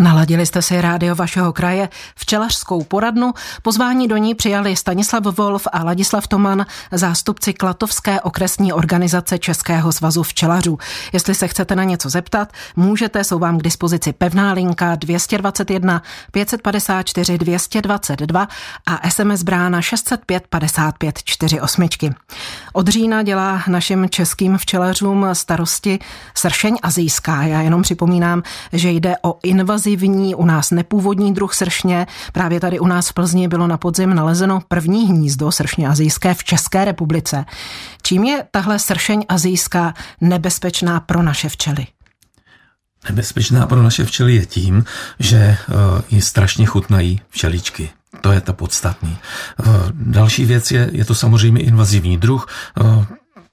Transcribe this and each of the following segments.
Naladili jste si rádio vašeho kraje, včelařskou poradnu. Pozvání do ní přijali Stanislav Wolf a Ladislav Toman, zástupci Klatovské okresní organizace Českého svazu včelařů. Jestli se chcete na něco zeptat, můžete, jsou vám k dispozici pevná linka 221 554 222 a SMS brána 605 55 48. Od října dělá našim českým včelařům starosti sršeň azijská. Já jenom připomínám, že jde o invazi invazivní, u nás nepůvodní druh sršně. Právě tady u nás v Plzni bylo na podzim nalezeno první hnízdo sršně azijské v České republice. Čím je tahle sršeň azijská nebezpečná pro naše včely? Nebezpečná pro naše včely je tím, že eh, ji strašně chutnají včeličky. To je to podstatný. Eh, další věc je, je to samozřejmě invazivní druh.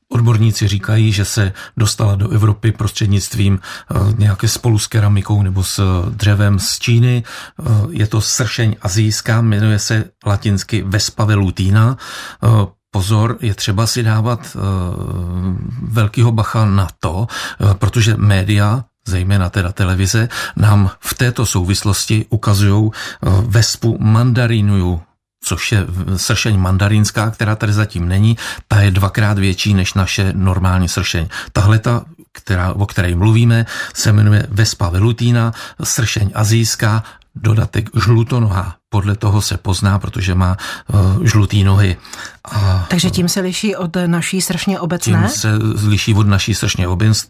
Odborníci říkají, že se dostala do Evropy prostřednictvím eh, nějaké spolu s keramikou nebo s eh, dřevem z Číny. Eh, je to sršeň azijská, jmenuje se latinsky Vespa velutina. Pozor, je třeba si dávat velkýho bacha na to, protože média zejména teda televize, nám v této souvislosti ukazují vespu mandarinuju, což je sršeň mandarinská, která tady zatím není, ta je dvakrát větší než naše normální sršeň. Tahle ta, která, o které mluvíme, se jmenuje Vespa velutina, sršeň azijská, dodatek žlutonoha. Podle toho se pozná, protože má uh, žlutý nohy. A, Takže tím se liší od naší sršně obecné? Tím se liší od naší sršně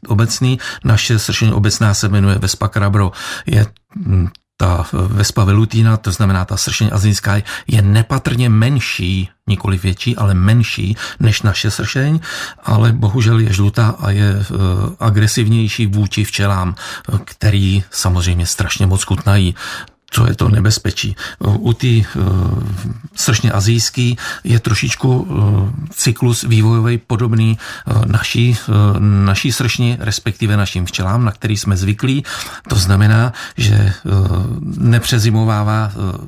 obecný. Naše sršně obecná se jmenuje Vespa Krabro. Je hm, ta Vespa velutina, to znamená ta sršeň azijská, je nepatrně menší, nikoli větší, ale menší než naše sršeň, ale bohužel je žlutá a je e, agresivnější vůči včelám, e, který samozřejmě strašně moc chutnají co je to nebezpečí. U té uh, sršně azijský je trošičku uh, cyklus vývojový podobný uh, naší, uh, naší sršni, respektive našim včelám, na který jsme zvyklí. To znamená, že uh, nepřezimovává uh,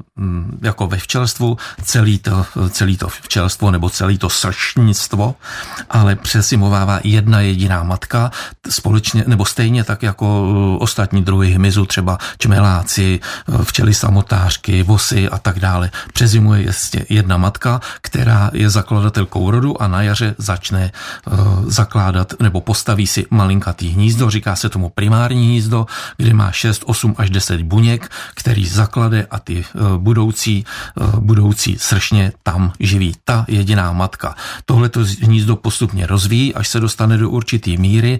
jako ve včelstvu celý to, celý to včelstvo nebo celý to sršnictvo, ale přezimovává jedna jediná matka společně nebo stejně tak jako ostatní druhy hmyzu, třeba čmeláci, včely samotářky, vosy a tak dále. Přezimuje jistě jedna matka, která je zakladatelkou rodu a na jaře začne uh, zakládat nebo postaví si malinkatý hnízdo, říká se tomu primární hnízdo, kde má 6, 8 až 10 buněk, který zaklade a ty uh, budoucí, uh, budoucí sršně tam živí. Ta jediná matka. Tohleto hnízdo postupně rozvíjí, až se dostane do určitý míry,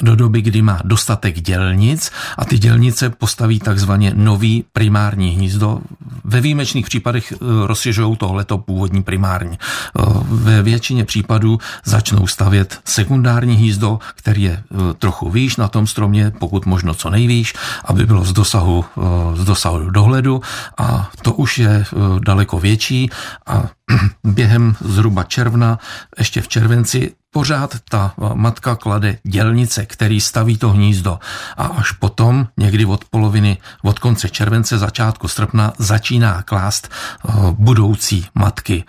do doby, kdy má dostatek dělnic a ty dělnice postaví takzvaně nový primární hnízdo. Ve výjimečných případech eh, rozšiřují tohleto původní primární. Eh, ve většině případů začnou stavět sekundární hnízdo, který je eh, trochu výš na tom stromě, pokud možno co nejvýš, aby bylo z dosahu, z dosahu dohledu a to už je daleko větší a během zhruba června, ještě v červenci, pořád ta matka klade dělnice, který staví to hnízdo a až potom, někdy od poloviny, od konce července, začátku srpna, začíná klást eh, budoucí matky.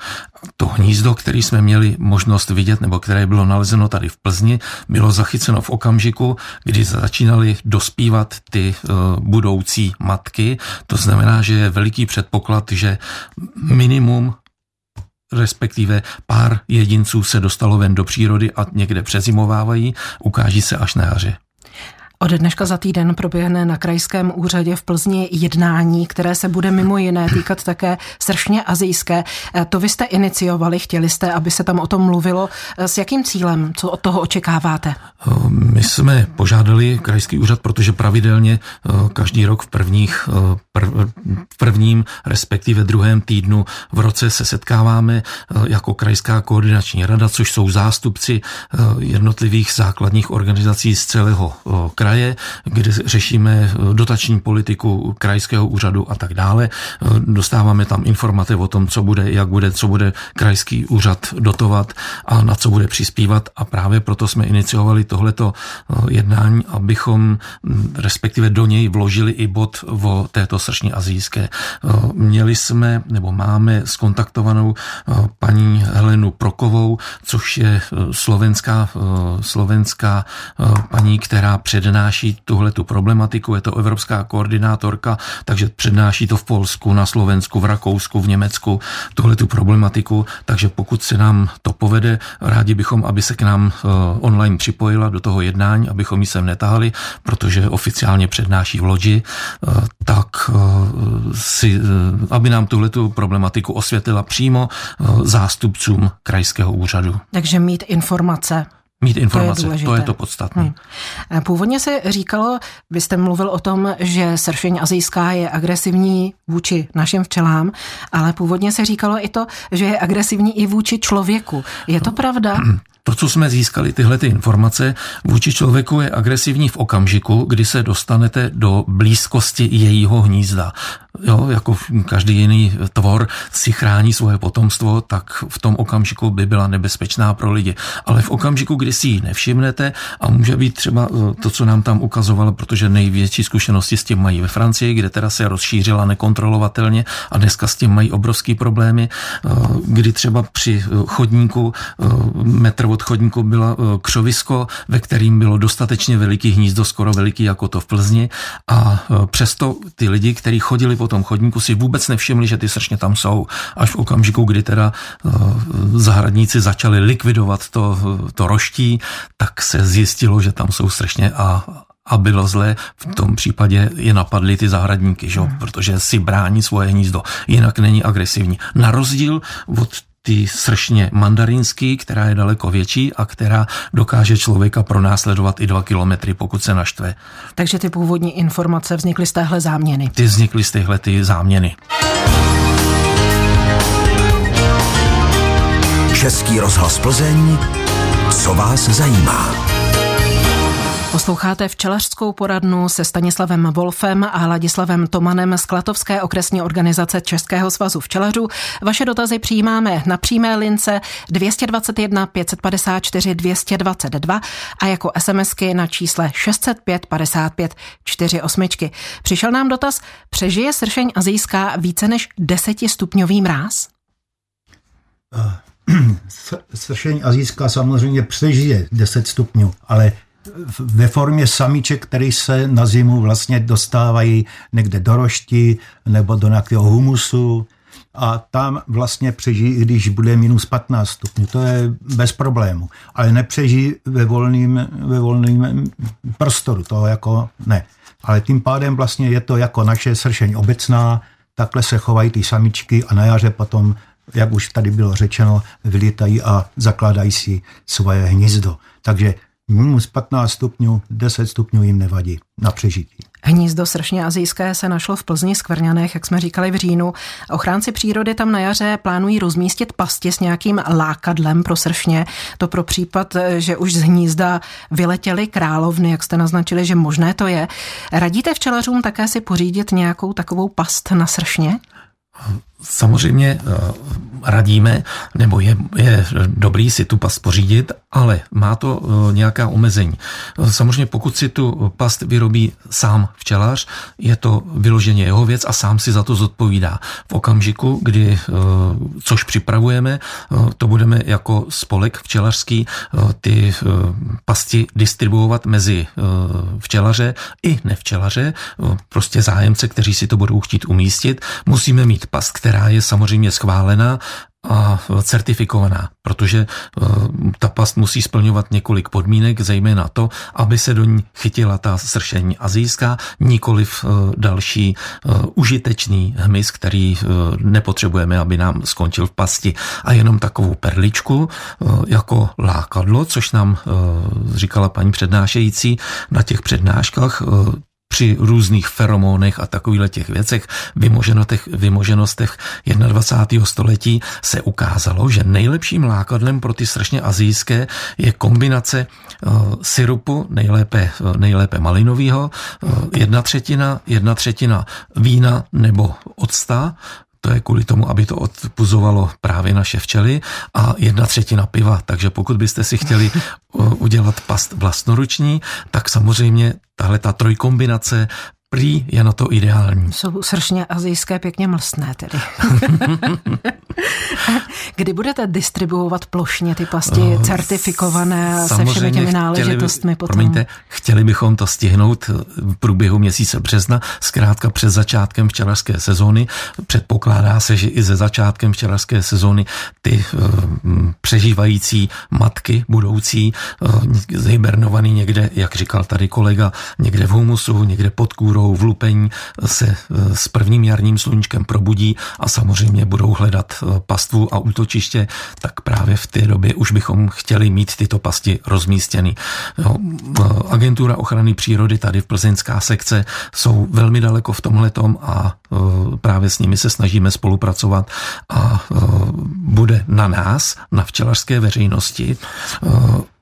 To hnízdo, který jsme měli možnost vidět, nebo které bylo nalezeno tady v Plzni, bylo zachyceno v okamžiku, kdy začínaly dospívat ty eh, budoucí matky. To znamená, že je veliký předpoklad, že minimum respektive pár jedinců se dostalo ven do přírody a někde přezimovávají, ukáží se až na jaře. Od dneška za týden proběhne na krajském úřadě v Plzni jednání, které se bude mimo jiné týkat také sršně azijské. E, to vy jste iniciovali, chtěli jste, aby se tam o tom mluvilo. E, s jakým cílem? Co od toho očekáváte? E, my jsme požádali krajský úřad, protože pravidelně každý rok v prvních, v prvním, respektive druhém týdnu v roce se setkáváme jako krajská koordinační rada, což jsou zástupci jednotlivých základních organizací z celého kraje kraje, kde řešíme eh, dotační politiku krajského úřadu a tak dále. Eh, dostáváme tam informace o tom, co bude, jak bude, co bude krajský úřad dotovat a na co bude přispívat a právě proto jsme iniciovali tohleto eh, jednání, abychom hm, respektive do něj vložili i bod o této srční azijské. Měli jsme nebo máme skontaktovanou paní Helenu Prokovou, což je slovenská, slovenská paní, která přednáší přenáší tuhle tu problematiku, je to evropská koordinátorka, takže přednáší to v Polsku, na Slovensku, v Rakousku, v Německu, tuhle tu problematiku, takže pokud se nám to povede, rádi bychom, aby se k nám eh, online připojila do toho jednání, abychom ji sem netahali, protože oficiálně přednáší v Lodži, eh, tak eh, si, aby nám tuhle tu problematiku osvětlila přímo zástupcům krajského úřadu. Takže mít informace Mít informace, to je, to je to podstatné. Hmm. Původně se říkalo, vy jste mluvil o tom, že sršeň azijská je agresivní vůči našim včelám, ale původně se říkalo i to, že je agresivní i vůči člověku. Je to pravda? To, co jsme získali, tyhle ty informace, vůči člověku je agresivní v okamžiku, kdy se dostanete do blízkosti jejího hnízda jo, jako každý jiný tvor si chrání svoje potomstvo, tak v tom okamžiku by byla nebezpečná pro lidi. Ale v okamžiku, kdy si ji nevšimnete a může být třeba eh, to, co nám tam ukazovalo, protože největší zkušenosti s tím mají ve Francii, kde teda se rozšířila nekontrolovatelně a dneska s tím mají obrovský problémy, eh, kdy třeba při eh, chodníku, metr od chodníku byla křovisko, ve kterým bylo dostatečně veliký hnízdo, skoro veliký jako to v Plzni a přesto ty lidi, kteří chodili po po tom chodníku si vůbec nevšimli, že ty sršně tam jsou. Až v okamžiku, kdy teda eh, zahradníci začali likvidovat to, to roští, tak se zjistilo, že tam jsou sršně a, a bylo zlé, v tom případě je napadly ty zahradníky, že? Hmm. protože si brání svoje hnízdo, jinak není agresivní. Na rozdíl od ty sršně mandarinský, která je daleko větší a která dokáže člověka pronásledovat i dva kilometry, pokud se naštve. Takže ty původní informace vznikly z téhle záměny. Ty vznikly z téhle ty záměny. Český rozhlas Plzeň, co vás zajímá? Posloucháte včelařskou poradnu se Stanislavem Wolfem a Ladislavem Tomanem z Klatovské okresní organizace Českého svazu včelařů. Vaše dotazy přijímáme na přímé lince 221 554 222 a jako SMSky na čísle 605 55 48. Přišel nám dotaz, přežije sršeň azijská více než 10 stupňový mráz? Sršeň azijská samozřejmě přežije 10 stupňů, ale ve formě samiček, které se na zimu vlastně dostávají někde do rošti nebo do nějakého humusu a tam vlastně přežijí, když bude minus 15 stupňů. To je bez problému. Ale nepřežijí ve volným, ve volným prostoru. To jako ne. Ale tím pádem vlastně je to jako naše sršeň obecná, takhle se chovají ty samičky a na jaře potom, jak už tady bylo řečeno, vylítají a zakládají si svoje hnízdo. Takže minus 15 stupňů, 10 stupňů jim nevadí na přežití. Hnízdo sršně azijské se našlo v Plzni Skvrňanech, jak jsme říkali v říjnu. Ochránci přírody tam na jaře plánují rozmístit pasti s nějakým lákadlem pro sršně. To pro případ, že už z hnízda vyletěly královny, jak jste naznačili, že možné to je. Radíte včelařům také si pořídit nějakou takovou past na sršně? Samozřejmě eh, radíme, nebo je, je dobrý si tu past pořídit, ale má to eh, nějaká omezení. Samozřejmě pokud si tu past vyrobí sám včelař, je to vyloženě jeho věc a sám si za to zodpovídá. V okamžiku, kdy, eh, což připravujeme, to budeme jako spolek včelařský ty pasti distribuovat mezi včelaře i nevčelaře, prostě zájemce, kteří si to budou chtít umístit. Musíme mít past, která je samozřejmě schválená a certifikovaná, protože eh, ta past musí splňovat několik podmínek, zejména to, aby se do ní chytila ta sršení azijská, nikoliv eh, další eh, užitečný hmyz, který nepotřebujeme, aby nám skončil v pasti. A jenom takovou perličku jako lákadlo, což nám říkala paní přednášející na těch přednáškách, při různých feromonech a takovýchhle těch věcech, vymoženostech, vymoženostech 21. století se ukázalo, že nejlepším lákadlem pro ty strašně azijské je kombinace uh, syrupu, nejlépe, uh, nejlépe malinového, uh, jedna třetina, jedna třetina vína nebo octa, to je kvůli tomu, aby to odpuzovalo právě naše včely a jedna třetina piva. Takže pokud byste si chtěli udělat past vlastnoruční, tak samozřejmě tahle ta trojkombinace prý je na to ideální. Jsou sršně azijské pěkně mlsné tedy. Kdy budete distribuovat plošně ty pasti uh, certifikované se všemi těmi náležitostmi chtěli, potom? Promiňte, chtěli bychom to stihnout v průběhu měsíce března, zkrátka před začátkem včelařské sezóny. Předpokládá se, že i ze začátkem včelařské sezóny ty uh, přežívající matky budoucí, uh, zhybernovaný někde, jak říkal tady kolega, někde v humusu, někde pod kůrou, v lupení se s prvním jarním sluníčkem probudí a samozřejmě budou hledat pastvu a útočiště, tak právě v té době už bychom chtěli mít tyto pasti rozmístěny. Jo, agentura ochrany přírody tady v plzeňská sekce jsou velmi daleko v tomhletom a e, právě s nimi se snažíme spolupracovat a e, bude na nás, na včelařské veřejnosti, e,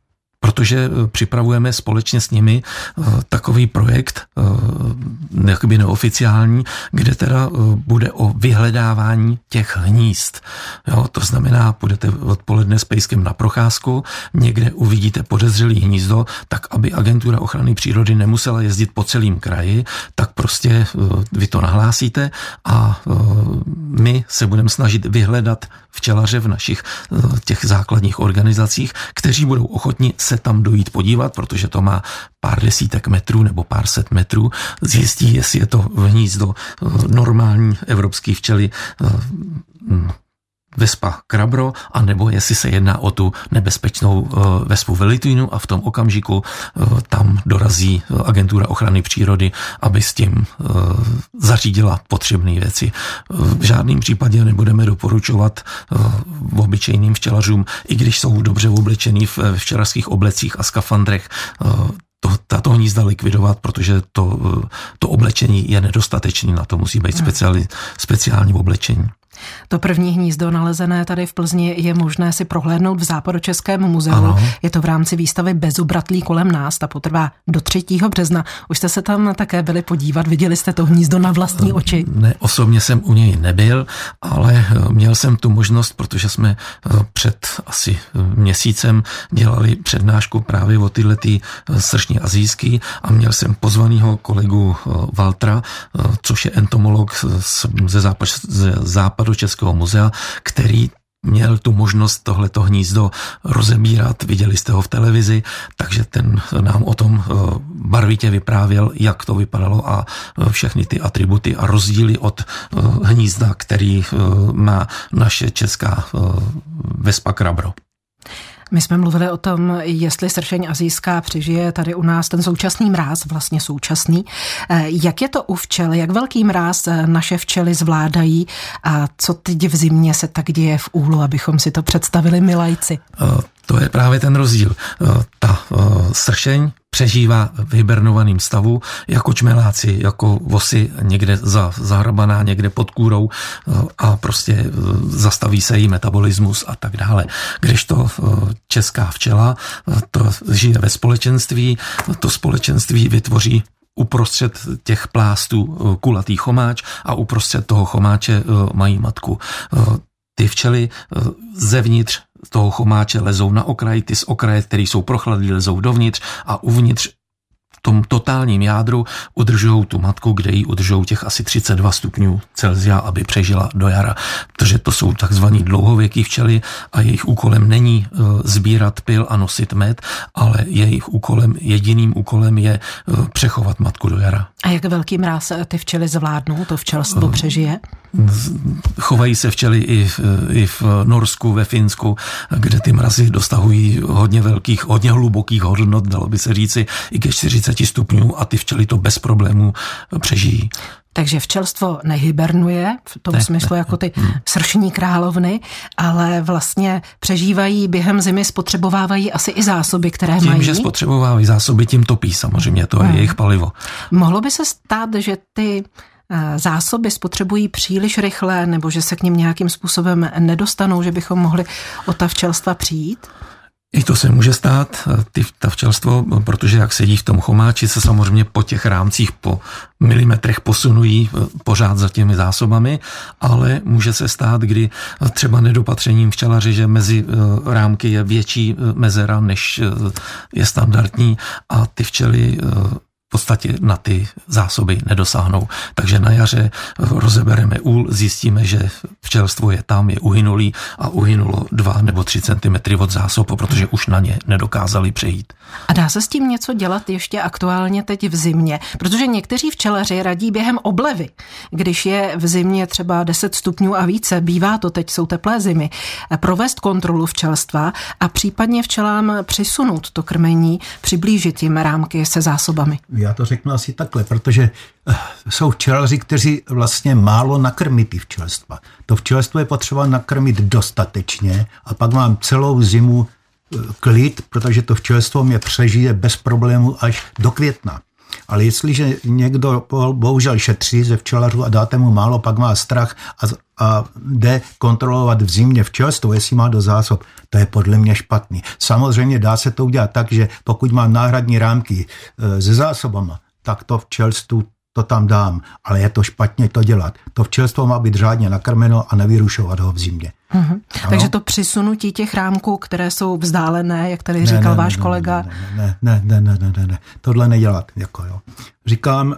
protože eh, připravujeme společně s nimi eh, takový projekt, eh, jakoby neoficiální, kde teda bude o vyhledávání těch hnízd. Jo, to znamená, půjdete odpoledne s pejskem na procházku, někde uvidíte podezřelý hnízdo, tak aby agentura ochrany přírody nemusela jezdit po celém kraji, tak prostě vy to nahlásíte a my se budeme snažit vyhledat včelaře v našich těch základních organizacích, kteří budou ochotni se se tam dojít podívat, protože to má pár desítek metrů nebo pár set metrů, zjistí, jestli je to hnízdo eh, normální evropský včely eh, Vespa Krabro, anebo jestli se jedná o tu nebezpečnou uh, Vespu Velituinu a v tom okamžiku uh, tam dorazí agentura ochrany přírody, aby s tím zařídila potřebné věci. V žádném případě nebudeme doporučovat obyčejným včelařům, i když jsou dobře oblečení v včelařských oblecích a skafandrech, to, tato hnízda likvidovat, protože to, to oblečení je nedostatečné, na to musí být speciální, speciální oblečení. To první hnízdo nalezené tady v Plzni je možné si prohlédnout v Západočeském muzeu. Ano. Je to v rámci výstavy Bezubratlí kolem nás, ta potrvá do 3. března. Už jste se tam také byli podívat, viděli jste to hnízdo na vlastní oči? Ne, osobně jsem u něj nebyl, ale eh, měl jsem tu možnost, protože jsme eh, před asi eh, měsícem dělali přednášku právě o tyhle ty sršní azijský a měl jsem pozvanýho kolegu Valtra, což je entomolog ze, západ, ze západu Českého muzea, který měl tu možnost tohleto hnízdo rozebírat, viděli jste ho v televizi, takže ten nám o tom eh, barvitě vyprávěl, jak to vypadalo a eh, všechny ty atributy a rozdíly od eh, hnízda, který má naše česká Vespa Krabro. My jsme mluvili o tom, jestli sršeň azijská přežije tady u nás ten současný mráz, vlastně současný. Eh, jak je to u včel? Jak velký mráz eh, naše včely zvládají a co teď v zimě se tak děje v úlu, abychom si to představili milajci? Eh, to je právě ten rozdíl. Ta sršeň přežívá v hibernovaném stavu jako čmeláci, jako vosy někde za, zahrabaná, někde pod kůrou eh, a prostě eh, zastaví se jí metabolismus a tak dále. to eh, česká včela to žije ve společenství, to společenství vytvoří uprostřed těch plástů kulatý chomáč a uprostřed toho chomáče mají matku. Ty včely zevnitř toho chomáče lezou na okraj, ty z okraje, které jsou prochladlí, lezou dovnitř a uvnitř tom totálním jádru udržují tu matku, kde ji udržují těch asi 32 stupňů Celzia, aby přežila do jara. Protože to jsou takzvaní dlouhověký včely a jejich úkolem není e, sbírat pil a nosit med, ale jejich úkolem, jediným úkolem je e, přechovat matku do jara. A jak velký mráz ty včely zvládnou, to včelstvo přežije? Chovají se včely i v, i v Norsku, ve Finsku, kde ty mrazy dostahují hodně velkých, hodně hlubokých hodnot, dalo by se říci, i ke 40 stupňů a ty včely to bez problémů přežijí. Takže včelstvo nehybernuje v tom ne, smyslu ne, jako ty ne. Hmm. sršní královny, ale vlastně přežívají během zimy, spotřebovávají asi i zásoby, které tím, mají. Tím, že spotřebovávají zásoby, tím topí samozřejmě, to je hmm. jejich palivo. Mohlo by se stát, že ty zásoby spotřebují příliš rychle nebo že se k ním nějakým způsobem nedostanou, že bychom mohli o ta včelstva přijít? I to se může stát, eh, ty, ta včelstvo, protože jak sedí v tom chomáči, se samozřejmě po těch rámcích po milimetrech posunují eh, pořád za těmi zásobami, ale může se stát, kdy třeba nedopatřením včelaři, že mezi rámky je větší mezera, než je standardní a ty včely podstatě na ty zásoby nedosáhnou. Takže na jaře rozebereme úl, zjistíme, že včelstvo je tam, je uhynulý a uhynulo 2 nebo 3 cm od zásob, protože už na ně nedokázali přejít. A dá se s tím něco dělat ještě aktuálně teď v zimě? Protože někteří včelaři radí během oblevy, když je v zimě třeba 10 stupňů a více, bývá to teď, jsou teplé zimy, provést kontrolu včelstva a případně včelám přisunout to krmení, přiblížit jim rámky se zásobami. Já to řeknu asi takhle, protože eh, jsou včelaři, kteří vlastně málo nakrmí ty včelstva. To včelstvo je potřeba nakrmit dostatečně a pak mám celou zimu eh, klid, protože to včelstvo mě přežije bez problému až do května. Ale jestliže někdo bohužel šetří ze včelařů a dáte mu málo, pak má strach a, a jde kontrolovat v zimě včelstvo, jestli má do zásob, to je podle mě špatný. Samozřejmě dá se to udělat tak, že pokud mám náhradní rámky e, se zásobama, tak to včelstvu to tam dám, ale je to špatně to dělat. To včelstvo má být řádně nakrmeno a nevyrušovat ho v zimě. Mm-hmm. Takže to přisunutí těch rámků, které jsou vzdálené, jak tady ne, říkal ne, váš ne, kolega. Ne, ne, ne, ne, ne, ne, ne, tohle nedělat. Jako jo. Říkám,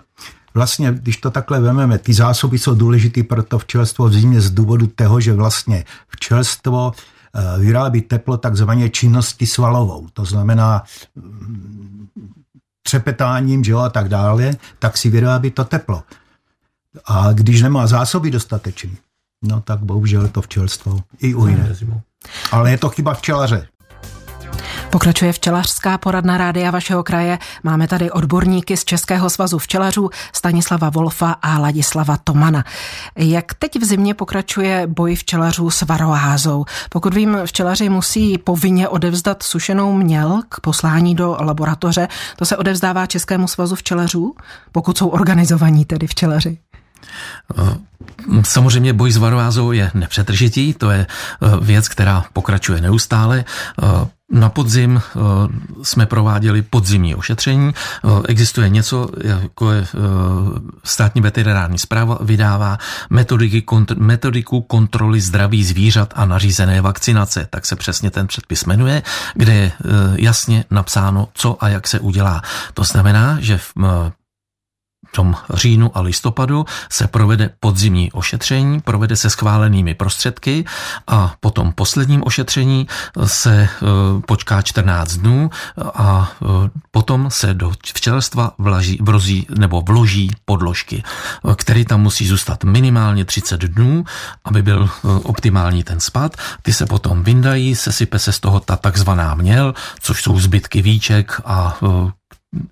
vlastně, když to takhle vememe, ty zásoby jsou důležité pro to včelstvo v zimě z důvodu toho, že vlastně včelstvo eh, vyrábí teplo takzvaně činnosti svalovou. To znamená třepetáním že jo, a tak dále, tak si vyrábí to teplo. A když nemá zásoby dostatečný, no tak bohužel to včelstvo i uhyne. Ale je to chyba včelaře. Pokračuje včelařská poradna rádia vašeho kraje. Máme tady odborníky z Českého svazu včelařů Stanislava Wolfa a Ladislava Tomana. Jak teď v zimě pokračuje boj včelařů s varoházou? Pokud vím, včelaři musí povinně odevzdat sušenou měl k poslání do laboratoře. To se odevzdává Českému svazu včelařů, pokud jsou organizovaní tedy včelaři. Samozřejmě boj s varovázou je nepřetržitý, to je věc, která pokračuje neustále. Na podzim eh, jsme prováděli podzimní ošetření. Eh, existuje něco, jako je eh, státní veterinární zpráva, vydává metodiky, metodiku kontroly zdraví zvířat a nařízené vakcinace, tak se přesně ten předpis jmenuje, kde je jasně napsáno, co a jak se udělá. To znamená, že v tom říjnu a listopadu se provede podzimní ošetření, provede se schválenými prostředky a po tom posledním ošetření se e, počká 14 dnů a e, potom se do včelstva vlaží, vrozí nebo vloží podložky, které tam musí zůstat minimálně 30 dnů, aby byl e, optimální ten spad. Ty se potom vyndají, sesype se z toho ta takzvaná měl, což jsou zbytky víček a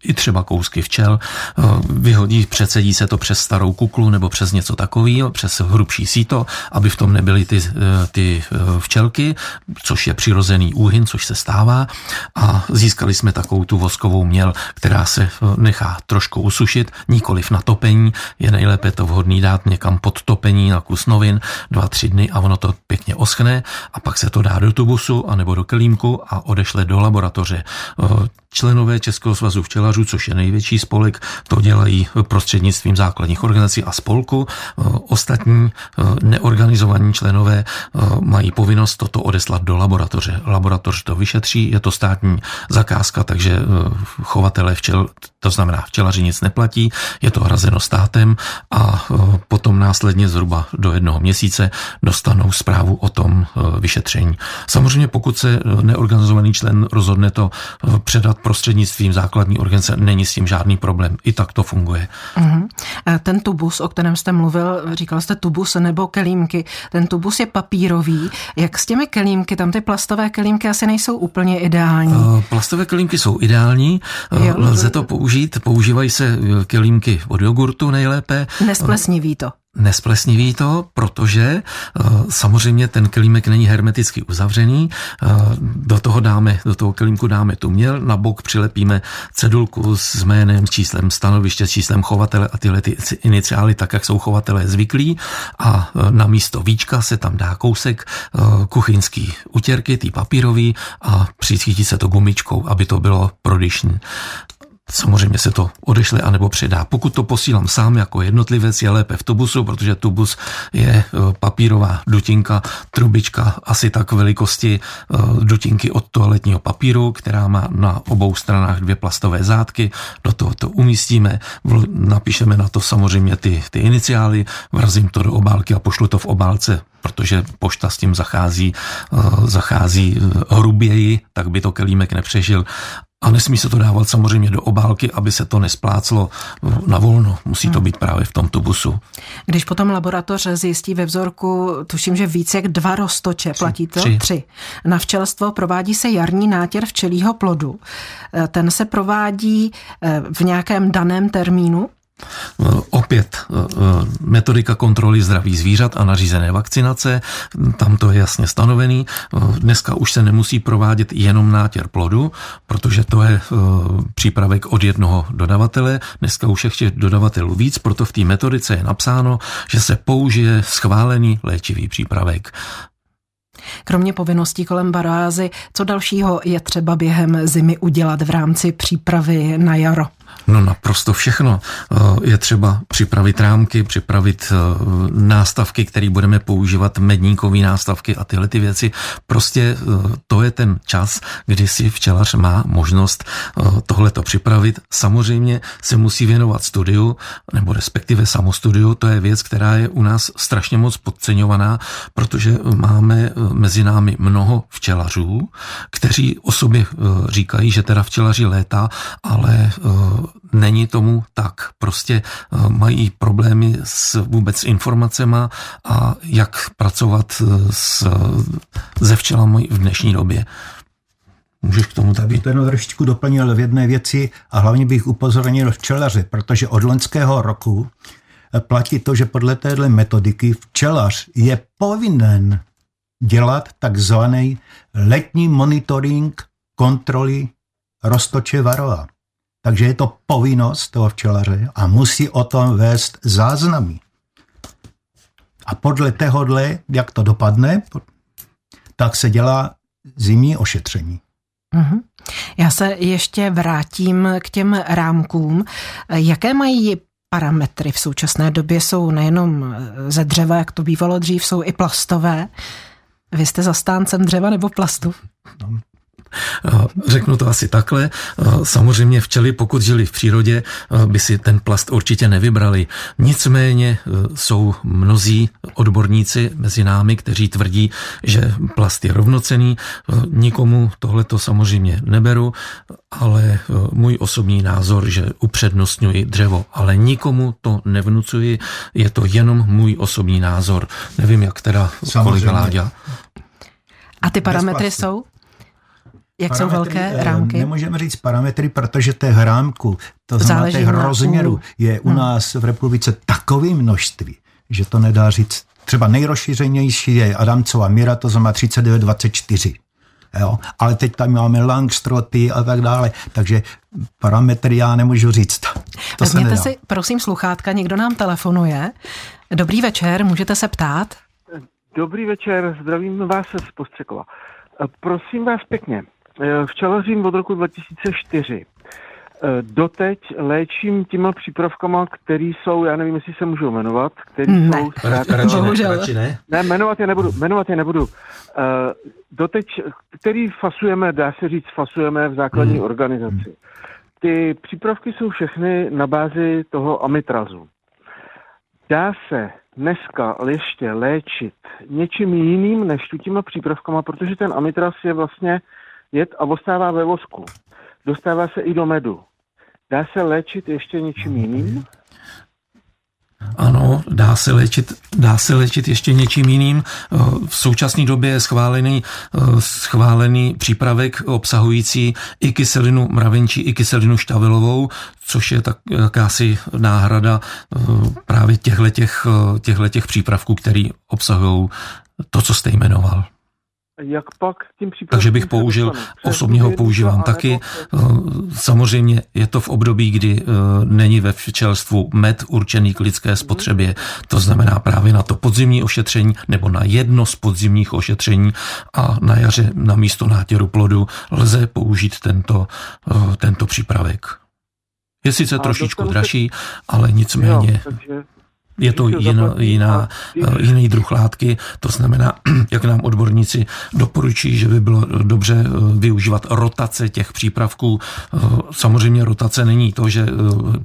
i třeba kousky včel, eh, vyhodí, přecedí se to přes starou kuklu nebo přes něco takového, přes hrubší síto, aby v tom nebyly ty, eh, ty eh, včelky, což je přirozený úhyn, což se stává. A získali jsme takovou tu voskovou měl, která se nechá trošku usušit, nikoliv na topení, je nejlépe to vhodný dát někam pod topení na kus novin, dva, tři dny a ono to pěkně oschne. A pak se to dá do tubusu anebo do kelímku a odešle do laboratoře. Členové Českého svazu včelařů, což je největší spolek, to dělají prostřednictvím základních organizací a spolku. Ostatní eh, neorganizovaní členové eh, mají povinnost toto odeslat do laboratoře. Laboratoř to vyšetří, je to státní zakázka, takže eh, chovatele včel, to znamená včelaři nic neplatí, je to hrazeno státem a potom následně zhruba do jednoho měsíce dostanou zprávu o tom vyšetření. Samozřejmě pokud se neorganizovaný člen rozhodne to předat prostřednictvím základní organizace není s tím žádný problém. I tak to funguje. Uh-huh. Ten tubus, o kterém jste mluvil, říkal jste tubus nebo kelímky. Ten tubus je papírový. Jak s těmi kelímky? Tam ty plastové kelímky asi nejsou úplně ideální. Plastové kelímky jsou ideální. Jo, lze to použít. Používají se kelímky od jogurtu nejlépe. Nesplesniví to. Nesplesniví to, protože uh, samozřejmě ten kelímek není hermeticky uzavřený. Do toho dáme, do toho kelímku dáme tu měl, na bok přilepíme cedulku s jménem, s číslem stanoviště, s číslem chovatele a tyhle ty iniciály, tak jak jsou chovatelé zvyklí. A na místo víčka se tam dá kousek kuchyňský utěrky, tý papírový a přichytí se to gumičkou, aby to bylo prodyšní. Samozřejmě se to odešle anebo předá. Pokud to posílám sám jako jednotlivec, je lépe v tubusu, protože tubus je e, papírová dutinka, trubička asi tak velikosti e, dutinky od toaletního papíru, která má na obou stranách dvě plastové zátky. Do toho to umístíme, napíšeme na to samozřejmě ty, ty iniciály, vrazím to do obálky a pošlu to v obálce protože pošta s tím zachází, e, zachází hruběji, tak by to kelímek nepřežil a nesmí se to dávat samozřejmě do obálky, aby se to nespláclo na volno. Musí to hmm. být právě v tom tubusu. Když potom laboratoř zjistí ve vzorku, tuším, že více jak dva roztoče, tři. platí to? Tři. tři. Na včelstvo provádí se jarní nátěr včelího plodu. Ten se provádí eh, v nějakém daném termínu? Opět e, e, metodika kontroly zdraví zvířat a nařízené vakcinace, tam to je jasně stanovený. Dneska už se nemusí provádět jenom nátěr plodu, protože to je přípravek od jednoho dodavatele. Dneska už je těch dodavatelů víc, proto v té metodice je napsáno, že se použije schválený léčivý přípravek. Kromě povinností kolem barázy, co dalšího je třeba během zimy udělat v rámci přípravy na jaro? No naprosto všechno. Eh, je třeba připravit rámky, připravit eh, nástavky, které budeme používat, medníkové nástavky a tyhle ty věci. Prostě eh, to je ten čas, kdy si včelař má možnost tohleto připravit. Samozřejmě se musí věnovat studiu, nebo respektive samostudiu. To je věc, která je u nás strašně moc podceňovaná, protože máme mezi námi mnoho včelařů, kteří o sobě říkají, že teda včelaři léta, ale není tomu tak. Prostě eh, mají problémy s vůbec informacemi a jak pracovat eh, s, ze včelami v dnešní době. Můžeš k tomu taky? to jenom trošičku doplnil v jedné věci a hlavně bych upozornil včelaře, protože od loňského roku eh, platí to, že podle téhle metodiky včelař je povinen dělat takzvaný letní monitoring kontroly roztoče varova. Takže je to povinnost toho včelaře a musí o tom vést záznamy. A podle tohohle, jak to dopadne, tak se dělá zimní ošetření. Mm-hmm. Já se ještě vrátím k těm rámkům. Jaké mají parametry v současné době? Jsou nejenom ze dřeva, jak to bývalo dřív, jsou i plastové. Vy jste zastáncem dřeva nebo plastu? No, Eh, řeknu to asi takhle. Eh, samozřejmě včely, pokud žili v přírodě, eh, by si ten plast určitě nevybrali. Nicméně jsou mnozí odborníci mezi námi, kteří tvrdí, že plast je rovnocený. Nikomu tohle to samozřejmě neberu, ale můj osobní názor, že upřednostňuji dřevo, ale nikomu to nevnucuji, je to jenom můj osobní názor. Nevím, jak teda kolega Láďa. A ty parametry jsou? Jak parametry, jsou velké eh, rámky? Nemůžeme říct parametry, protože těch rámků, to znamená těch rozměrů, je u hmm. nás v republice takové množství, že to nedá říct. Třeba nejrozšířenější je Adamcova míra, to znamená 3924. Jo? Ale teď tam máme langstroty a tak dále, takže parametry já nemůžu říct. To Vezměte si, prosím, sluchátka, někdo nám telefonuje. Dobrý večer, můžete se ptát? Dobrý večer, zdravím vás z Postřekova. Prosím vás pěkně, včelařím od roku 2004. Eh, doteď léčím těma přípravkama, které jsou, já nevím, jestli se můžou jmenovat, které ne. jsou... Radši ne, radši ne. Ne, jmenovat je nebudu, jmenovat je nebudu. Eh, doteď, který fasujeme, dá se říct, fasujeme v základní hmm. organizaci. Ty přípravky jsou všechny na bázi toho amitrazu. Dá se dneska ještě léčit něčím jiným než těma přípravkama, protože ten amitraz je vlastně jed a ostává ve vosku. Dostává se i do medu. Dá se léčit ještě něčím jiným? Ano, dá se léčit, dá se léčit ještě něčím jiným. V současné době je schválený, schválený přípravek obsahující i kyselinu mravenčí, i kyselinu štavilovou, což je tak, jakási náhrada právě těchto těch přípravků, které obsahují to, co jste jmenoval. Jak pak tím Takže bych použil, osobně ho používám taky. Eh, samozřejmě je to v období, kdy eh, není ve včelstvu med určený k lidské spotřebě. To znamená právě na to podzimní ošetření nebo na jedno z podzimních ošetření a na jaře na místo nátěru plodu lze použít tento, eh, tento přípravek. Je sice trošičku dražší, ale nicméně... Jo, takže je to jiná, jiná, eh, jiný druh látky, to znamená, jak nám odborníci doporučí, že by bylo dobře eh, využívat rotace těch přípravků. Eh, samozřejmě rotace není to, že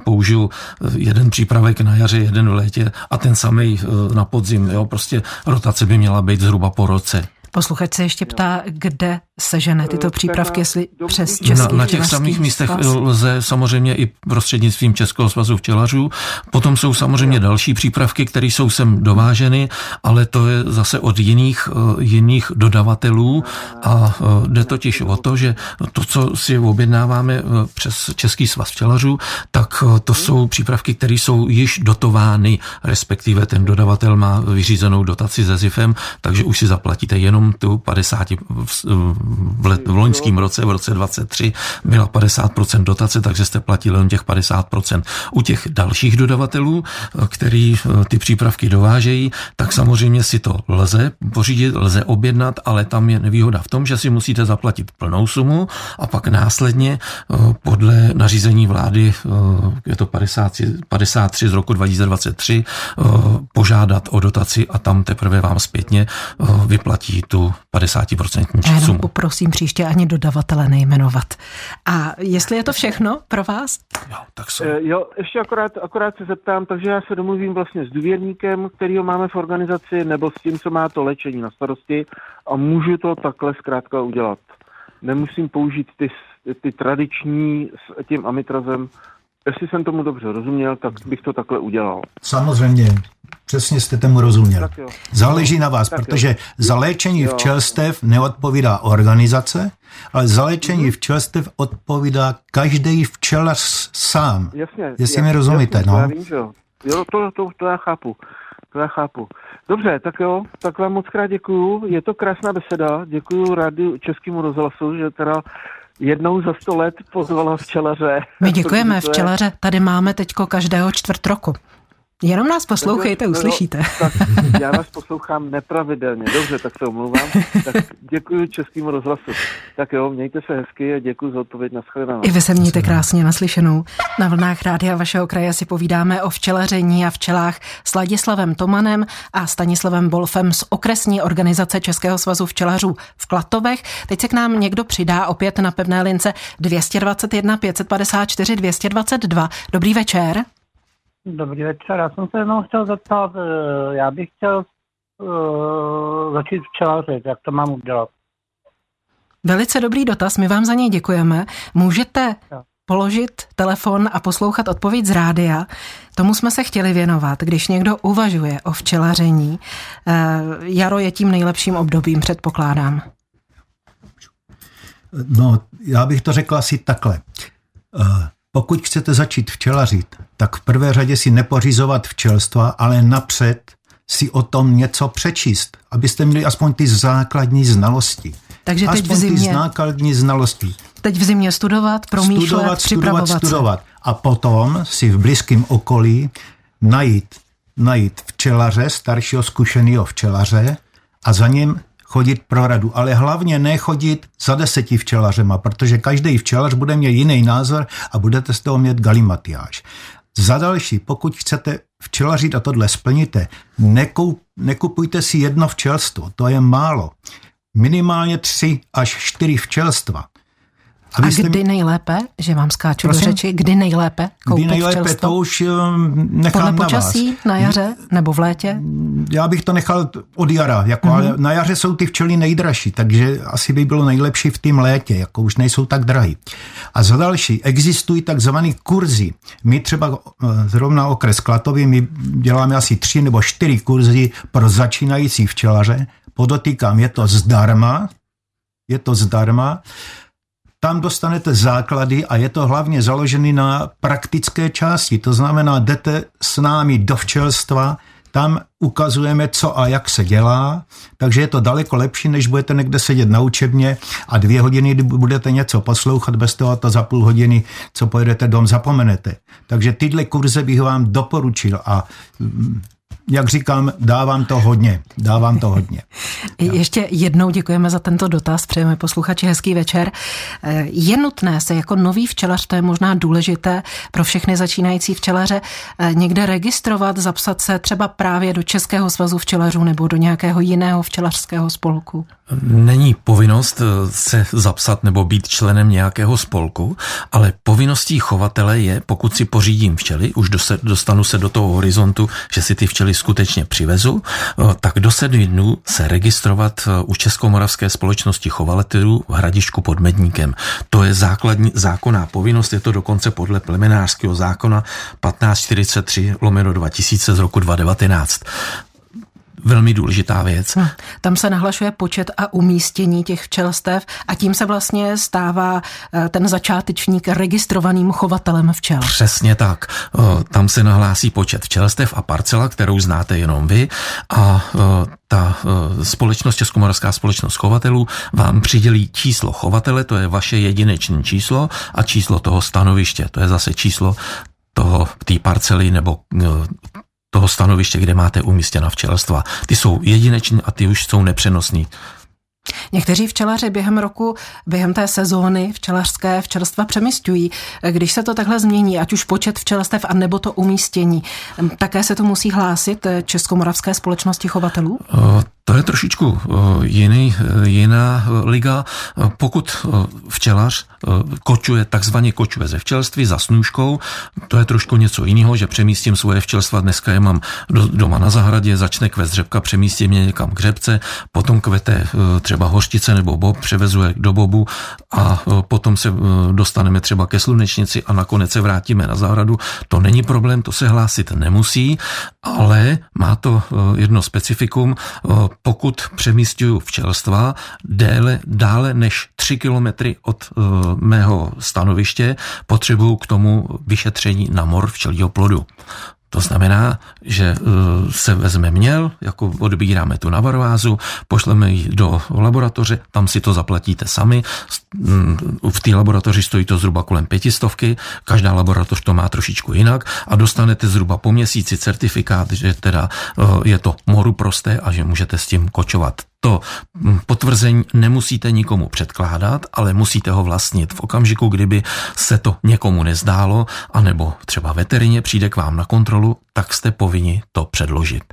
použiju jeden přípravek na jaře, jeden v létě a ten samý na podzim. Jo? Prostě rotace by měla být zhruba po roce. Posluchač se ještě ptá, kde sežene tyto přípravky, jestli přes český Na, na těch samých místech svaz. lze samozřejmě i prostřednictvím Českého svazu včelařů. Potom jsou samozřejmě další přípravky, které jsou sem dováženy, ale to je zase od jiných, eh, jiných dodavatelů a eh, jde totiž o to, že to, co si objednáváme eh, přes Český svaz včelařů, tak to jsou přípravky, které jsou již dotovány, respektive ten dodavatel má vyřízenou dotaci ze ZIFem, takže už si zaplatíte jenom tu 50 v, let, v loňském roce, v roce 23, byla 50% dotace, takže jste platili jen těch 50%. U těch dalších dodavatelů, který eh, ty přípravky dovážejí, tak samozřejmě si to lze pořídit, lze objednat, ale tam je nevýhoda v tom, že si musíte zaplatit plnou sumu a pak následně eh, podle nařízení vlády, eh, je to 50, 53 z roku 2023, požádat o dotaci a tam teprve vám zpětně vyplatí tu 50% sumu prosím příště ani dodavatele nejmenovat. A jestli je to všechno pro vás? Jo, tak jsou. Eh, jo, ještě akorát, akorát se zeptám, takže já se domluvím vlastně s důvěrníkem, kterýho máme v organizaci, nebo s tím, co má to léčení na starosti a můžu to takhle zkrátka udělat. Nemusím použít ty, ty tradiční s tím amitrazem. Jestli jsem tomu dobře rozuměl, tak bych to takhle udělal. Samozřejmě. Přesně jste tomu rozuměl. Záleží na vás, tak protože jo. za léčení jo. včelstev neodpovídá organizace, ale za léčení mm-hmm. včelstev odpovídá každý včelař sám. Jasně. Jestli jasně, mi rozumíte, jasně, no. Já vím, že jo. Jo, to, to, to já chápu. To já chápu. Dobře, tak jo, tak vám moc krát děkuju. Je to krásná beseda. Děkuju rádiu Českému rozhlasu, že teda jednou za sto let pozvala včelaře. My děkujeme včelaře. Tady máme teďko každého čtvrt roku. Jenom nás poslouchejte, no, uslyšíte. Tak, já vás poslouchám nepravidelně. Dobře, tak se omlouvám. Tak děkuji Českému rozhlasu. Tak jo, mějte se hezky a děkuji za odpověď na shledanou. I vy se mějte krásně naslyšenou. Na vlnách rádia vašeho kraje si povídáme o včelaření a včelách s Ladislavem Tomanem a Stanislavem Bolfem z okresní organizace Českého svazu včelařů v Klatovech. Teď se k nám někdo přidá opět na pevné lince 221 554 222. Dobrý večer. Dobrý večer, já jsem se jenom chtěl zeptat, eh, já bych chtěl uh, začít včelařit, jak to mám udělat. Velice dobrý dotaz, my vám za něj děkujeme. Můžete položit telefon a poslouchat odpověď z rádia. Tomu jsme se chtěli věnovat, když někdo uvažuje o včelaření. Eh, jaro je tím nejlepším obdobím, předpokládám. No, já bych to řekla asi takhle. Pokud chcete začít včelařit, tak v prvé řadě si nepořizovat včelstva, ale napřed si o tom něco přečíst, abyste měli aspoň ty základní znalosti. Takže teď aspoň v zimě, ty základní znalosti. Teď v zimě studovat, promýšlet, studovat, připravovat studovat, studovat. A potom si v blízkém okolí najít, najít včelaře, staršího zkušeného včelaře a za ním chodit pro radu, ale hlavně nechodit za deseti včelařema, protože každý včelař bude mít jiný názor a budete z toho mít galimatiáž. Za další, pokud chcete včelařit a tohle splníte, nekup, nekupujte si jedno včelstvo, to je málo. Minimálně tři až čtyři včelstva. A kdy nejlépe, že vám skáču Prosím? do řeči, kdy nejlépe koupit Kdy nejlépe, včelstvo? to už um, nechám Podle počasí, na, vás. na jaře nebo v létě? Já bych to nechal od jara, jako, mm-hmm. ale na jaře jsou ty včely nejdražší, takže asi by bylo nejlepší v tým létě, jako už nejsou tak drahý. A za další, existují takzvané kurzy. My třeba eh, zrovna okres Klatovy, my děláme asi tři nebo čtyři kurzy pro začínající včelaře. Podotýkám, je to zdarma, je to zdarma tam dostanete základy a je to hlavně založený na praktické části. To znamená, jdete s námi do včelstva, tam ukazujeme, co a jak se dělá, takže je to daleko lepší, než budete někde sedět na učebně a dvě hodiny, budete něco poslouchat, bez toho to za půl hodiny, co pojedete dom, zapomenete. Takže tyhle kurze bych vám doporučil a mm, jak říkám, dávám to hodně. Dávám to hodně. Ještě jednou děkujeme za tento dotaz, přejeme posluchači hezký večer. Je nutné se jako nový včelař, to je možná důležité pro všechny začínající včelaře, někde registrovat, zapsat se třeba právě do Českého svazu včelařů nebo do nějakého jiného včelařského spolku? Není povinnost eh, se zapsat nebo být členem nějakého spolku, ale povinností chovatele je, pokud si pořídím včely, už dostanu se do toho horizontu, že si ty včely skutečně přivezu, eh, tak do sedmi dnů se registrovat eh, u Českomoravské společnosti chovatelů v Hradišku pod Medníkem. To je základní zákonná povinnost, je to dokonce podle plemenářského zákona 1543 lomeno 2000 z roku 2019 velmi důležitá věc. Hm. Tam se nahlašuje počet a umístění těch včelstev a tím se vlastně stává eh, ten začátečník registrovaným chovatelem včel. Přesně tak. Tam se nahlásí počet včelstev a parcela, kterou znáte jenom vy a ta společnost, Českomoravská společnost chovatelů, vám přidělí číslo chovatele, to je vaše jedinečné číslo a číslo toho stanoviště, to je zase číslo toho, té parcely nebo toho stanoviště, kde máte umístěna včelstva. Ty jsou jedineční a ty už jsou nepřenosní. Někteří včelaři během roku, během té sezóny včelařské včelstva přemysťují. Když se to takhle změní, ať už počet včelstev a nebo to umístění, také se to musí hlásit Českomoravské společnosti chovatelů? To je trošičku jiný, jiná liga. Pokud včelař kočuje, takzvaně kočuje ze včelství za snůžkou, to je trošku něco jiného, že přemístím svoje včelstva, dneska je mám doma na zahradě, začne kvést řepka, přemístím je někam k řepce, potom kvete třeba hořtice nebo bob, převezu je do bobu a potom se dostaneme třeba ke slunečnici a nakonec se vrátíme na zahradu. To není problém, to se hlásit nemusí, ale má to jedno specifikum, pokud přemístuju včelstva déle, dále než 3 kilometry od uh, mého stanoviště, potřebuju k tomu vyšetření na mor včelího plodu. To znamená, že uh, se vezme měl, jako odbíráme tu navarovázu, pošleme ji do laboratoře, tam si to zaplatíte sami. V té laboratoři stojí to zhruba kolem pětistovky, každá laboratoř to má trošičku jinak a dostanete zhruba po měsíci certifikát, že teda uh, je to moru prosté a že můžete s tím kočovat. To mm, potvrzení nemusíte nikomu předkládat, ale musíte ho vlastnit v okamžiku, kdyby se to někomu nezdálo, anebo třeba veterině přijde k vám na kontrolu, tak jste povinni to předložit.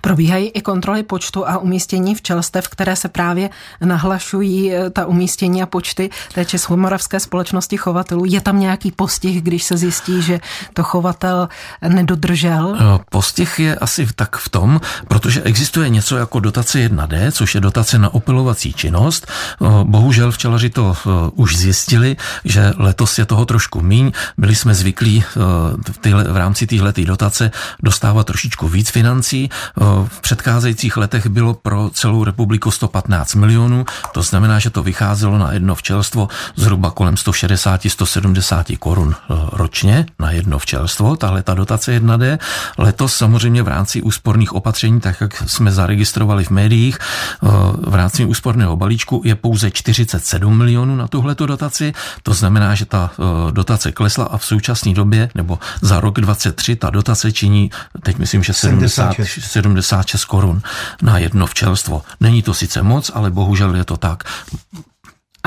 Probíhají i kontroly počtu a umístění včelstev, které se právě nahlašují, eh, ta umístění a počty té Českomoravské společnosti chovatelů. Je tam nějaký postih, když se zjistí, že to chovatel nedodržel? Eh, postih je asi tak v tom, protože existuje něco jako dotace 1D, což je dotace na opilovací činnost. Eh, bohužel včelaři to už zjistili, že letos je toho trošku míň. Byli jsme zvyklí v, rámci téhle dotace dostávat trošičku víc financí. V předcházejících letech bylo pro celou republiku 115 milionů, to znamená, že to vycházelo na jedno včelstvo zhruba kolem 160-170 korun e, ročně na jedno včelstvo, tahle ta dotace 1D. Letos samozřejmě v rámci úsporných opatření, tak jak jsme zaregistrovali v médiích, e, v rámci úsporného balíčku je pouze 47 milionů na tuhle dotaci, to znamená, že ta e, dotace klesla a v současné době, nebo za rok 23, ta dotace činí, teď myslím, že 70, 76 korun na jedno včelstvo. Není to sice moc, ale bohužel je to tak.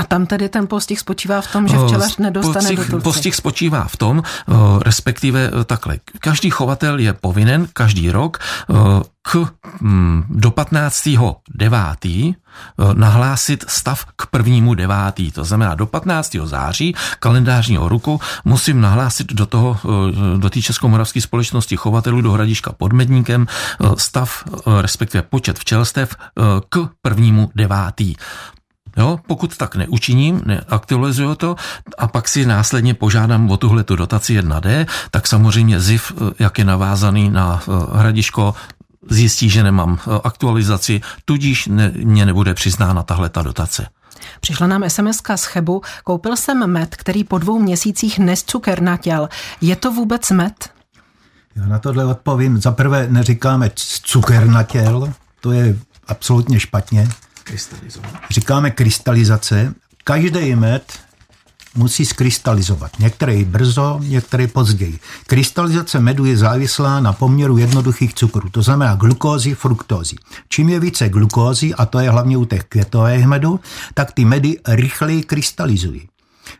A tam tedy ten postih spočívá v tom, že včelař nedostane postih, dotaci. Postih spočívá v tom, respektive e, takhle, každý chovatel je povinen každý rok k, mm, do 15. 9. nahlásit stav k prvnímu 9. To znamená do 15. září kalendářního roku musím nahlásit do toho, do té Českomoravské společnosti chovatelů do Hradiška pod Medníkem stav, respektive počet včelstev k prvnímu 9. Jo, pokud tak neučiním, neaktualizuju to a pak si následně požádám o tuhle tu dotaci 1D, tak samozřejmě ZIF, eh, jak je navázaný na eh, hradiško, zjistí, že nemám eh, aktualizaci, tudíž ne, mě nebude přiznána tahle ta dotace. Přišla nám SMS z Chebu. Koupil jsem med, který po dvou měsících nescukernatěl. Je to vůbec med? Já na tohle odpovím. Za prvé neříkáme cukernatěl, to je absolutně špatně. Krystalizovat. Říkáme krystalizace. Každý med musí skrystalizovat. Některé brzo, některé později. Krystalizace medu je závislá na poměru jednoduchých cukrů, to znamená glukózy, fruktózy. Čím je více glukózy, a to je hlavně u těch květových medu, tak ty medy rychleji krystalizují.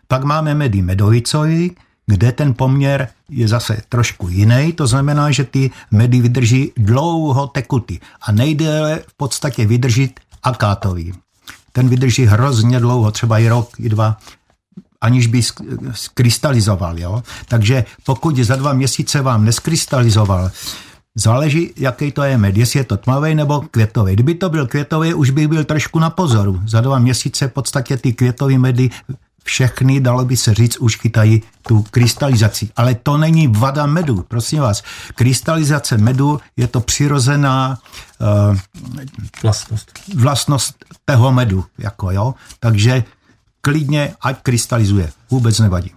Pak máme medy medovicový, kde ten poměr je zase trošku jiný, to znamená, že ty medy vydrží dlouho tekuty a nejdéle v podstatě vydržit akátový. Ten vydrží hrozně dlouho, třeba i rok, i dva, aniž by skrystalizoval. Jo? Takže pokud za dva měsíce vám neskrystalizoval, Záleží, jaký to je med, jestli je to tmavý nebo květový. Kdyby to byl květový, už bych byl trošku na pozoru. Za dva měsíce v podstatě ty květové medy všechny, dalo by se říct, už chytají tu krystalizaci. Ale to není vada medu, prosím vás. Krystalizace medu je to přirozená uh, vlastnost. vlastnost toho medu. Jako, jo? Takže klidně, ať krystalizuje. Vůbec nevadí.